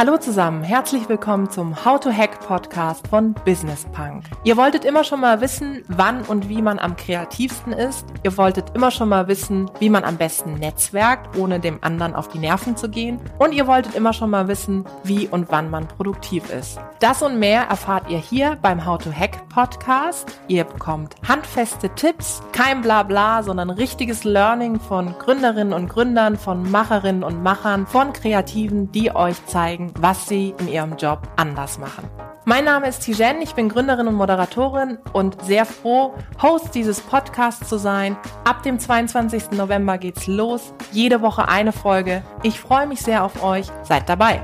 Hallo zusammen, herzlich willkommen zum How to Hack Podcast von Business Punk. Ihr wolltet immer schon mal wissen, wann und wie man am kreativsten ist. Ihr wolltet immer schon mal wissen, wie man am besten netzwerkt, ohne dem anderen auf die Nerven zu gehen. Und ihr wolltet immer schon mal wissen, wie und wann man produktiv ist. Das und mehr erfahrt ihr hier beim How to Hack Podcast. Ihr bekommt handfeste Tipps, kein Blabla, sondern richtiges Learning von Gründerinnen und Gründern, von Macherinnen und Machern, von Kreativen, die euch zeigen, was sie in ihrem Job anders machen. Mein Name ist Tijen, ich bin Gründerin und Moderatorin und sehr froh, Host dieses Podcasts zu sein. Ab dem 22. November geht's los. Jede Woche eine Folge. Ich freue mich sehr auf euch. Seid dabei.